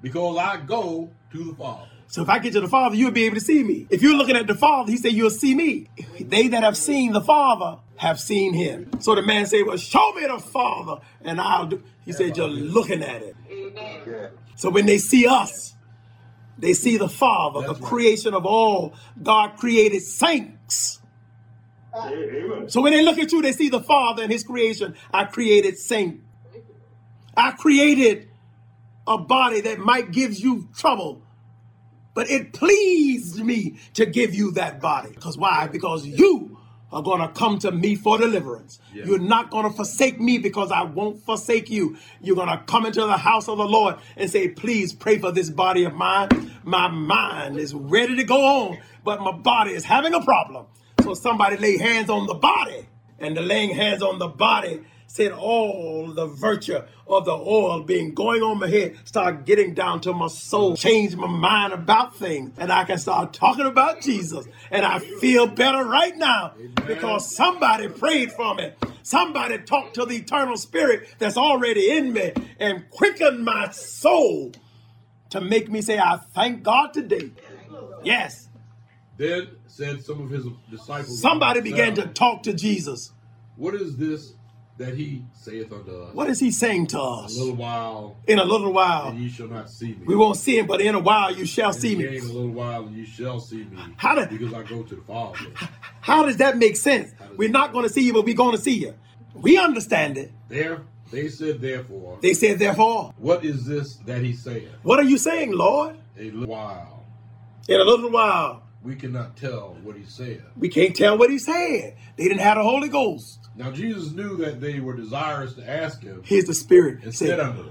because I go to the Father. So if I get to the Father, you'll be able to see me. If you're looking at the Father, he said, You'll see me. They that have seen the Father have seen him. So the man said, Well, show me the Father, and I'll do. He said, You're looking at it. Yeah. So when they see us, they see the Father, That's the right. creation of all. God created saints. Amen. So when they look at you, they see the Father and His creation. I created saint. I created a body that might give you trouble. But it pleased me to give you that body. Because why? Because you are going to come to me for deliverance. You're not going to forsake me because I won't forsake you. You're going to come into the house of the Lord and say, Please pray for this body of mine. My mind is ready to go on, but my body is having a problem. So somebody lay hands on the body. And the laying hands on the body said all the virtue of the oil being going on my head start getting down to my soul, change my mind about things, and I can start talking about Jesus. And I feel better right now because somebody prayed for me. Somebody talked to the eternal spirit that's already in me and quickened my soul to make me say, I thank God today. Yes. Then said some of his disciples. Somebody began to talk to Jesus. What is this that he saith unto us? What is he saying to us? In a little while, In a little while, and ye shall not see me. we won't see him, but in a while you shall And see me. In a little while, and ye shall see me. How did- because I go to the Father. How does that make sense? We're not going to see you, but we're going to see you. We understand it. There, they said, therefore, They said, therefore, what is this that he saith? what are you saying, Lord? A little while, In a little while, we cannot tell what he said. we can't tell what he's saying. They didn't have the Holy Ghost. Now Jesus knew that they were desirous to ask him, Here's the Spirit. Say, said them,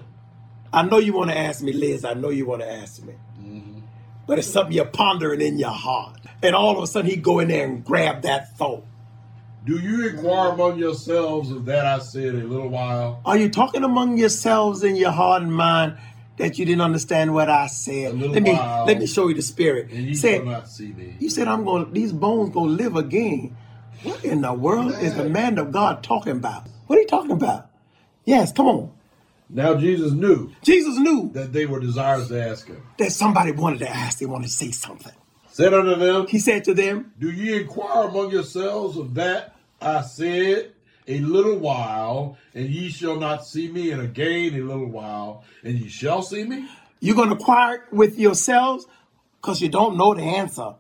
I know you want to ask me, Liz. I know you want to ask me. Mm-hmm. But it's something you're pondering in your heart. And all of a sudden, he go in there and grab that thought. Do you inquire among yourselves of that I said a little while? Are you talking among yourselves in your heart and mind that you didn't understand what I said? Let me while. let me show you the spirit. And ye Said- not see me. You said I'm going. These bones gonna live again. What in the world is the man of God talking about? What are you talking about? Yes, come on. Now Jesus knew Jesus knew that they were desirous to ask him. that somebody wanted to ask. They wanted to say something. Said unto them, He said to them, Do ye inquire among yourselves of that I said a little while, and ye shall not see me, and again a little while, and ye shall see me? "You're gonna quiet with yourselves because you don't know the answer.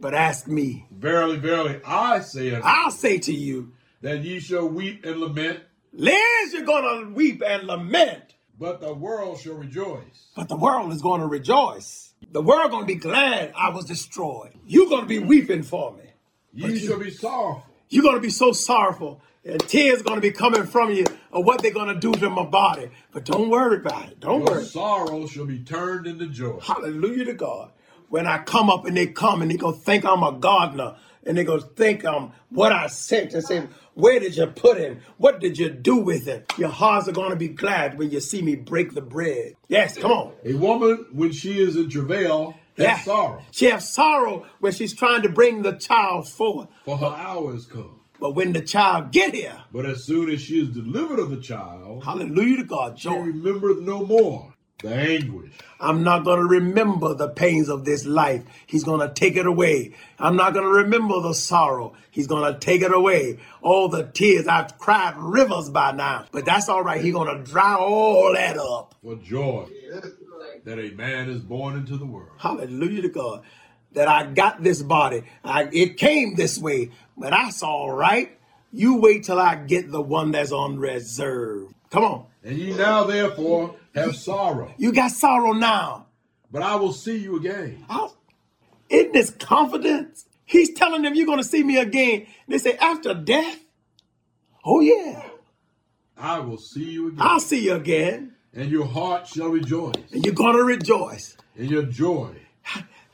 But ask me. Verily, verily, I say unto I'll say to you, that ye shall weep and lament, Liz, you're gonna weep and lament, but the world shall rejoice. but the world is gonna rejoice. The world gonna be glad I was destroyed. You're gonna be weeping for me." Ye shall be sorrowful, You're going to be so sorrowful, and tears are going to be coming from you of what they're going to do to my body. But don't worry about it. Don't your worry. sorrow shall be turned into joy. Hallelujah to God. When I come up and they come and they going to think I'm a gardener, and they going to think I'm what I sent and say, Where did you put him? What did you do with him? Your hearts are going to be glad when you see me break the bread. Yes, come on. A woman, when she is in travail, has Yeah. sorrow, She has sorrow when she's trying to bring the child forth. for her hour is come. But when the child get here, But as soon as she is delivered of the child, hallelujah to God, she joy. remembereth no more the anguish. I'm not going to remember the pains of this life. He's going to take it away. I'm not going to remember the sorrow. He's going to take it away. All the tears. I've cried rivers by now, but that's all right. He's going to dry all that up. for joy that a man is born into the world. Hallelujah to God. That I got this body. I, it came this way, but that's all right. You wait till I get the one that's on reserve. Come on. And ye now therefore have sorrow, You got sorrow now. but I will see you again. How- Isn't this confidence? He's telling them, You're going to see me again. They say, After death? Oh, yeah. I will see you again. I'll see you again. And your heart shall rejoice, And you're going to rejoice. and your joy.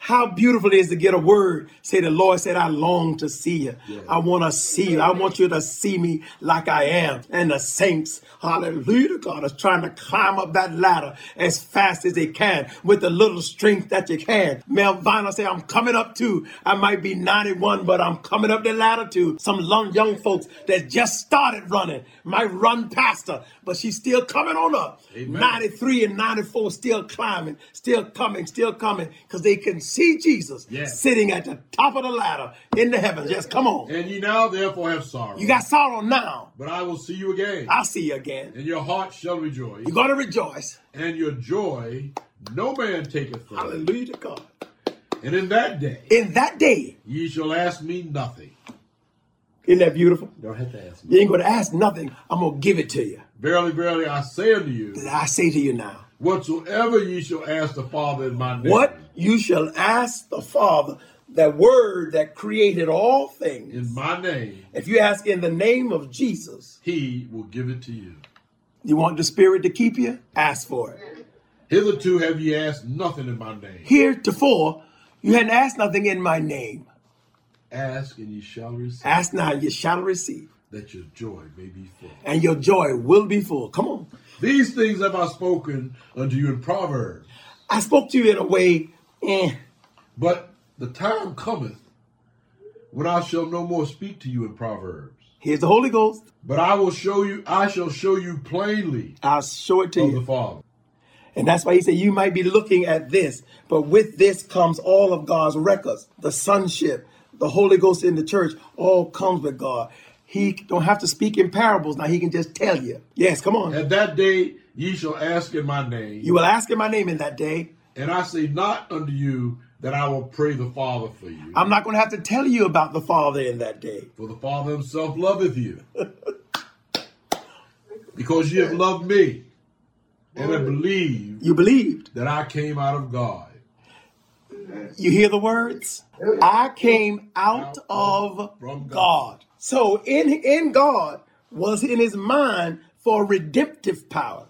How beautiful it is to get a word. Say, The Lord said, I long to see you. Yeah. I want to see you. I want you to see me like I am. And the saints, hallelujah God, is trying to climb up that ladder as fast as they can with the little strength that you can. Mel Viner say, I'm coming up too. I might be 91, but I'm coming up the ladder too. Some young, young folks that just started running might run past her, but she's still coming on up. Amen. 93 and 94 still climbing, still coming, still coming, because they can see Jesus Yes. sitting at the top of the ladder in the heavens. Yes, come on. And ye now therefore have sorrow, You got sorrow now. but I will see you again. I'll see you again. And your heart shall rejoice, You're going to rejoice. and your joy no man taketh from. Hallelujah to God. And in that day In that day, ye shall ask me nothing. isn't that beautiful? You Don't have to ask me. You ain't going to ask nothing. I'm going to give it to you. Verily, verily, I say unto you, I say to you now. whatsoever ye shall ask the Father in my name, You shall ask the Father, that word that created all things. in my name, If you ask in the name of Jesus, he will give it to you. you want the Spirit to keep you? Ask for it. Hitherto have ye asked nothing in my name. Heretofore, you hadn't asked nothing in my name. Ask and ye shall receive, Ask now, you shall receive, that your joy may be full. and your joy will be full. Come on. These things have I spoken unto you in Proverbs. I spoke to you in a way, eh, But the time cometh when I shall no more speak to you in Proverbs. here's the Holy Ghost. But I will show you, I shall show you plainly I'll show it to of the. Father. And that's why he said you might be looking at this, but with this comes all of God's records, the sonship, the Holy Ghost in the church, all comes with God. He don't have to speak in parables now. He can just tell you. Yes, come on. At that day ye shall ask in my name, You will ask in my name in that day. And I say not unto you that I will pray the Father for you. I'm not going to have to tell you about the Father in that day. For the Father himself loveth you. because you have loved me and have believed You believed. that I came out of God. You hear the words? I came out of From God. God. So in in God was in his mind for redemptive power.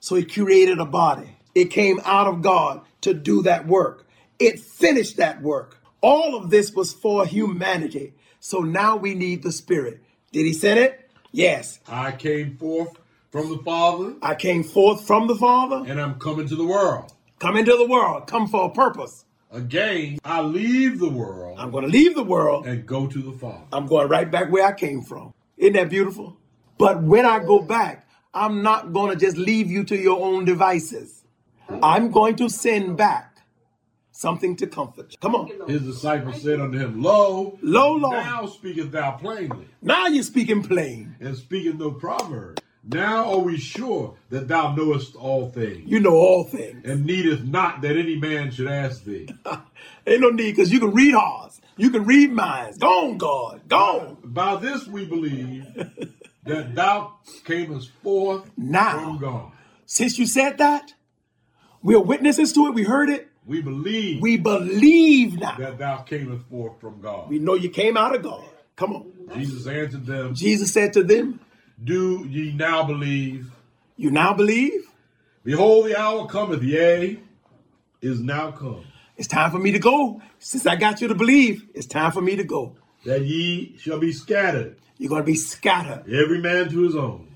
So he created a body. It came out of God to do that work. It finished that work. All of this was for humanity. So now we need the Spirit. Did he send it? Yes. I came forth from the Father, I came forth from the Father, and I'm coming to the world. come into the world, come for a purpose. Again, I leave the world I'm going to leave the world and go to the Father. I'm going right back where I came from. Isn't that beautiful? But when I go back, I'm not going to just leave you to your own devices. I'm going to send back something to comfort you. Come on. His disciples said unto him, Lo, Lo, Lord. now speakest thou plainly, Now you're speaking plain. and speaking no proverb. Now are we sure that thou knowest all things, You know all things. and needeth not that any man should ask thee. Ain't no need because you can read hearts. You can read minds. Go on, God. Go on. By this we believe that thou camest forth Now. from God. Since you said that, we're witnesses to it. We heard it. We believe We believe now. that thou camest forth from God. We know you came out of God. Come on. Jesus answered them, Jesus said to them, Do ye now believe? You now believe? Behold, the hour cometh, yea, is now come, It's time for me to go. Since I got you to believe, it's time for me to go. that ye shall be scattered, You're going to be scattered. every man to his own.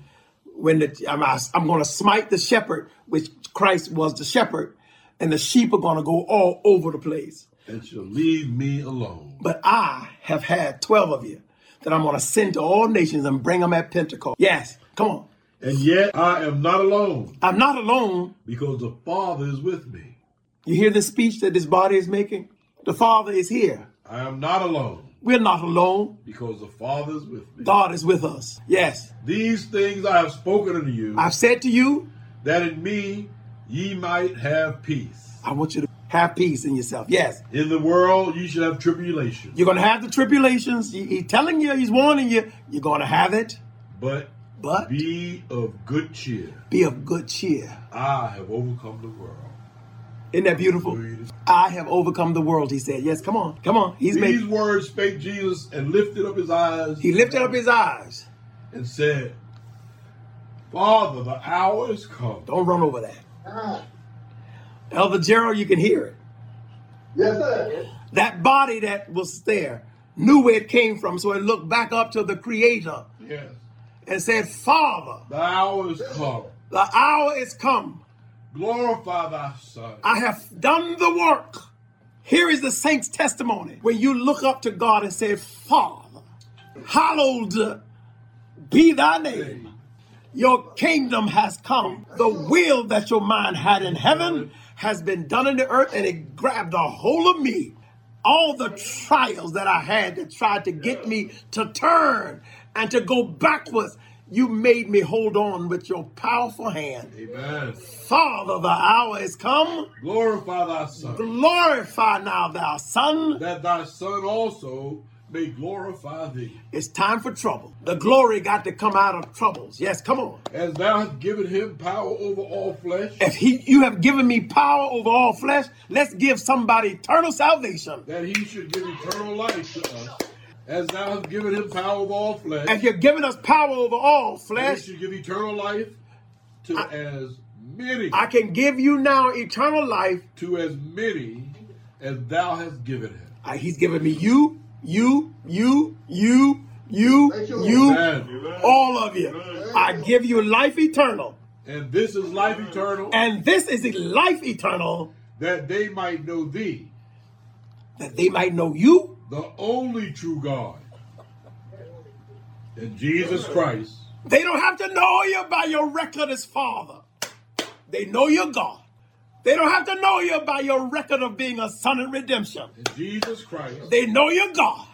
When the, I'm, I'm going to smite the shepherd, which Christ was the shepherd, and the sheep are going to go all over the place. and shall leave me alone. But I have had 12 of you that I'm going to send to all nations and bring them at Pentecost. Yes, come on. And yet I am not alone, I'm not alone. because the Father is with me. You hear the speech that this body is making? The Father is here. I am not alone, We're not alone. because the Father is with me. God is with us. Yes. These things I have spoken unto you, I've said to you, that in me ye might have peace. I want you to have peace in yourself. Yes. In the world you should have tribulation, You're going to have the tribulations. He's telling you, he's warning you, you're going to have it, but but be of good cheer. be of good cheer. I have overcome the world. Isn't that beautiful? I have overcome the world, he said. Yes, come on, come on. He's These made, words spake Jesus and lifted up his eyes he lifted up his eyes. and said, Father, the hour is come. Don't run over that. Elder Gerald, you can hear it. Yes, sir. That body that was there knew where it came from, so it looked back up to the Creator Yes. and said, Father, The hour is come. the hour is come. Glorify thy Son. I have done the work. Here is the saint's testimony. When you look up to God and say, Father, hallowed be thy name. Your kingdom has come. The will that your mind had in heaven has been done in the earth, and it grabbed a hold of me. All the trials that I had that tried to get me to turn and to go backwards, you made me hold on with your powerful hand. Amen. Father, the hour is come. Glorify thy Son. Glorify now thou Son, That thy Son also may glorify thee. It's time for trouble. The glory got to come out of troubles. Yes, come on. As thou hast given him power over all flesh, If he you have given me power over all flesh, let's give somebody eternal salvation. that he should give eternal life to us. As thou hast given him power over all flesh, If you're giving us power over all flesh, should give eternal life to as many, I can give you now eternal life. to as many as thou hast given him. Uh, He's given me you, you, you, you, you, you, Lord. you, Amen. all of you. I give you life eternal. And this is life eternal, And this is the life eternal that they might know thee, that they might know you the only true God, and Jesus Christ, They don't have to know you by your record as father. They know you're God. They don't have to know you by your record of being a son of redemption. Jesus Christ, They know you're God.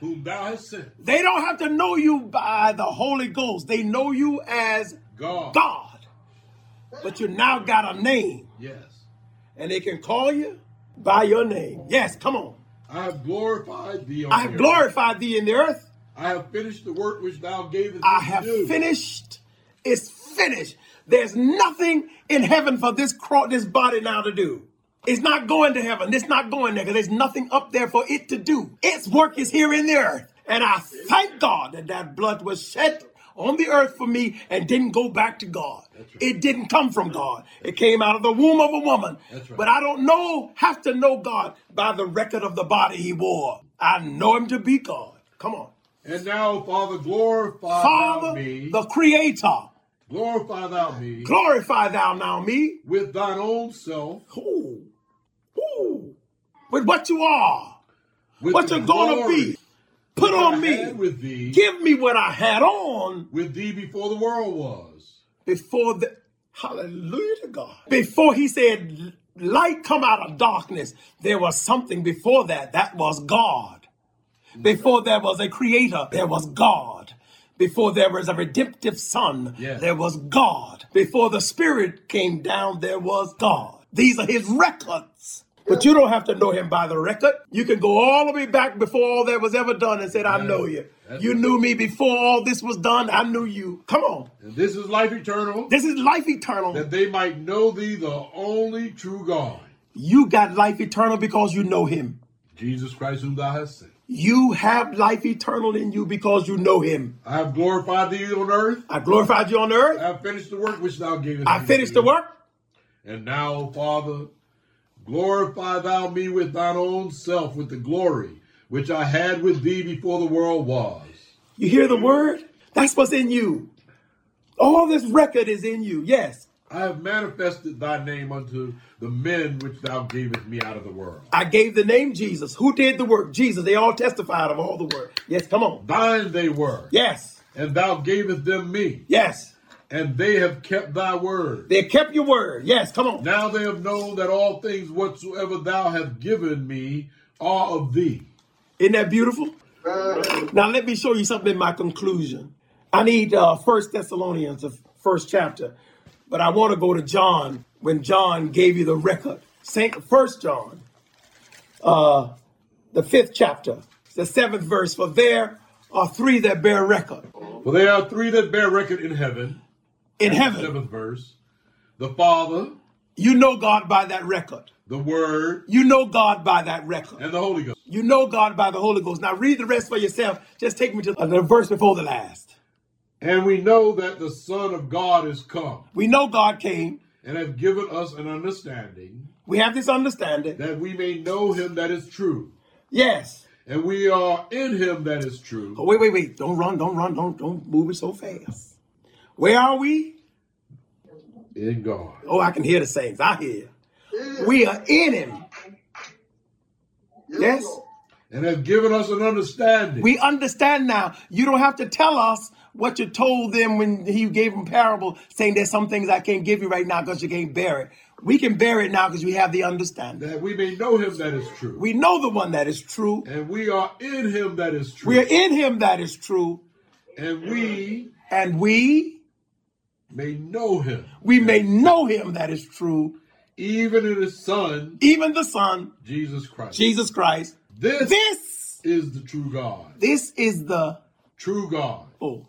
whom thou hast sent, They don't have to know you by the Holy Ghost. They know you as God. God. But you now got a name, Yes. and they can call you by your name. Yes, come on. I have glorified thee on I the have earth. glorified thee in the earth. I have finished the work which thou gavest I have do. finished. It's finished. There's nothing in heaven for this cro- this body now to do. It's not going to heaven. It's not going there because there's nothing up there for it to do. Its work is here in the earth. And I thank God that that blood was shed on the earth for me and didn't go back to God. It didn't come from God. It came out of the womb of a woman. Right. But I don't know, have to know God by the record of the body he wore. I know him to be God. Come on. And now, Father, glorify Father, me. the creator. Glorify thou me Glorify thou now me. with thine own self. Ooh, ooh, with what you are, With what you're gonna be. Put on me. With thee. Give me what I had on with thee before the world was. before the hallelujah to God. Before he said, light come out of darkness, there was something before that. That was God. Mm. Before there was a creator, there was God. Before there was a redemptive son, Yes. there was God. Before the Spirit came down, there was God. These are his records. But you don't have to know him by the record. You can go all the way back before all that was ever done and said, I know you. That's You knew me before all this was done. I knew you. Come on. And this is life eternal, This is life eternal. that they might know thee, the only true God, You got life eternal because you know him. Jesus Christ, whom thou hast sent. You have life eternal in you because you know him. I have glorified thee on earth. I glorified you on earth. I have finished the work which thou gavest me. I finished the work. And now, Father, glorify thou me with thine own self, with the glory which I had with thee before the world was. You hear the word? That's what's in you. All this record is in you. Yes. I have manifested thy name unto the men which thou gavest me out of the world. I gave the name Jesus. Who did the work? Jesus. They all testified of all the work. Yes, come on. Thine they were, Yes. and thou gavest them me, Yes. and they have kept thy word. They kept your word. Yes, come on. Now they have known that all things whatsoever thou hast given me are of thee. Isn't that beautiful? Uh, Now let me show you something in my conclusion. I need uh First Thessalonians, the first chapter, but I want to go to John when John gave you the record. Saint First John, uh, the fifth chapter, the seventh verse. For there are three that bear record For there are three that bear record in heaven. in heaven. Seventh verse. The Father, You know God by that record. the Word, You know God by that record. and the Holy Ghost. You know God by the Holy Ghost. Now read the rest for yourself. Just take me to the verse before the last. And we know that the Son of God is come, We know God came. and have given us an understanding We have this understanding. that we may know him that is true. Yes. And we are in him that is true, Oh, wait, wait, wait. Don't run, don't run, don't don't move it so fast. Where are we? in God. Oh, I can hear the saints. I hear. We are in him. Yes. And have given us an understanding We understand now. You don't have to tell us what you told them when he gave them parable, saying there's some things I can't give you right now because you can't bear it. We can bear it now because we have the understanding. that we may know him that is true. We know the one that is true. and we are in him that is true. We are in him that is true. and we And we, may know him, we may know him that is true, even in his Son, even the Son, Jesus Christ. Jesus Christ. This This is the true God. This is the True God. oh.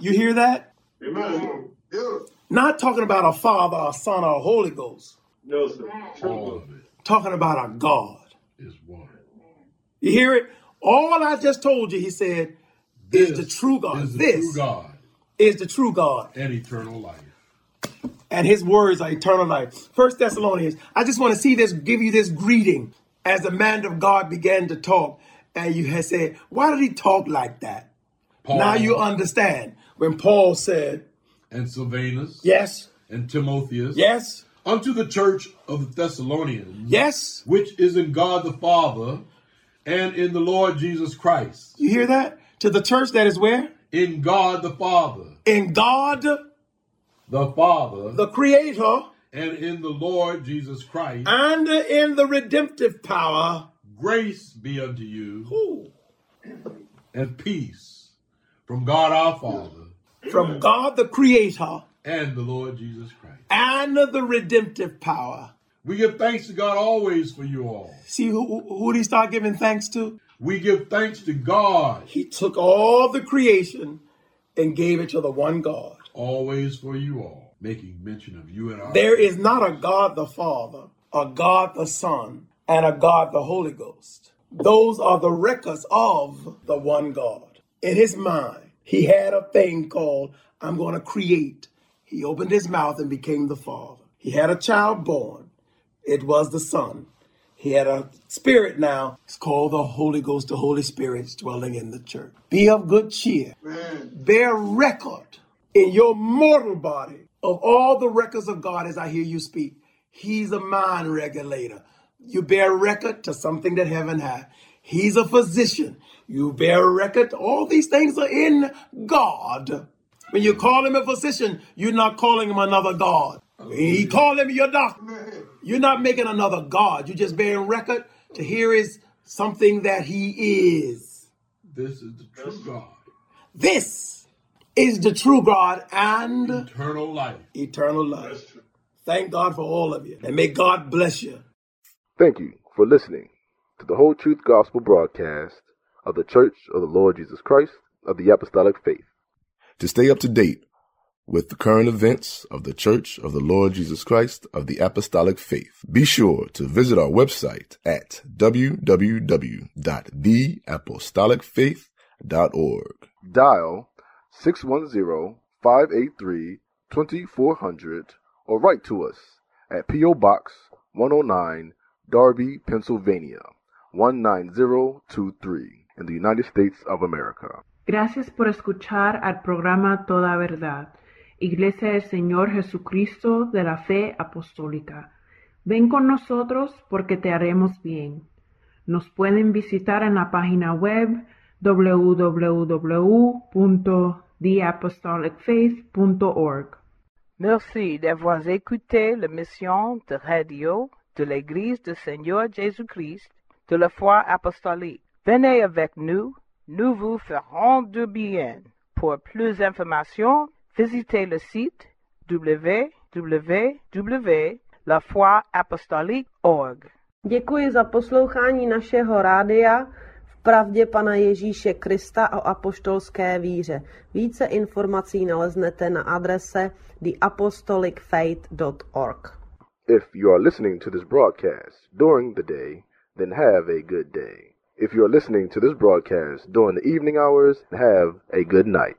You hear that? Amen. Yeah. Not talking about a Father, a Son, or a Holy Ghost. No, sir. All of it Talking about a God. is one. You hear it? All I just told you, he said, is the true God. Is the this true God is the true God. and eternal life. and his words are eternal life. First Thessalonians. I just want to see this, give you this greeting as the man of God began to talk. And you had said, why did he talk like that? Paul Now you understand when Paul said, and Silvanus yes, and Timotheus yes, unto the church of the Thessalonians, yes. which is in God the Father and in the Lord Jesus Christ. You hear that? To the church that is where? In God the Father, In God, the Father, the creator, and in the Lord Jesus Christ, and in the redemptive power. grace be unto you Ooh. and peace from God our Father From God the creator and the Lord Jesus Christ. and the redemptive power. We give thanks to God always for you all. See who, who did he start giving thanks to? We give thanks to God He took all the creation and gave it to the one God. always for you all, making mention of you and our There is not a God the Father, a God the Son, and a God the Holy Ghost. Those are the records of the one God. In his mind, he had a thing called, I'm going to create. He opened his mouth and became the Father. He had a child born. It was the Son. He had a spirit now. It's called the Holy Ghost, the Holy Spirit dwelling in the church. Be of good cheer. Bear record in your mortal body of all the records of God as I hear you speak. He's a mind regulator. You bear record to something that heaven had. He's a physician. You bear record. All these things are in God. When you call him a physician, you're not calling him another God. When he call him your doctor, you're not making another God. You're just bearing record to hear is something that he is. This is the true God, This is the true God and eternal life. eternal life. Thank God for all of you. And may God bless you. Thank you for listening to the Whole Truth Gospel broadcast of the Church of the Lord Jesus Christ of the Apostolic Faith. To stay up to date with the current events of the Church of the Lord Jesus Christ of the Apostolic Faith, be sure to visit our website at www.theapostolicfaith.org. Dial 610-583-2400 or write to us at P.O. Box 109 Darby, Pennsylvania 19023 in the United States of America. Gracias por escuchar al programa Toda Verdad, Iglesia del Señor Jesucristo de la Fe Apostólica. Ven con nosotros porque te haremos bien. Nos pueden visitar en la página web www.theapostolicfaith.org. Merci d'avoir écouté l'émission de radio de l'Église du Seigneur Jésus-Christ de la foi apostolique. Venez avec nous, nous vous ferons du bien. Pour plus d'informations, visitez le site www.lafoiapostolique.org. Děkuji za poslouchání našeho rádia v pravdě Pana Ježíše Krista o apoštolské víře. Více informací naleznete na adrese theapostolicfaith.org. If you are listening to this broadcast during the day, then have a good day. If you are listening to this broadcast during the evening hours, have a good night.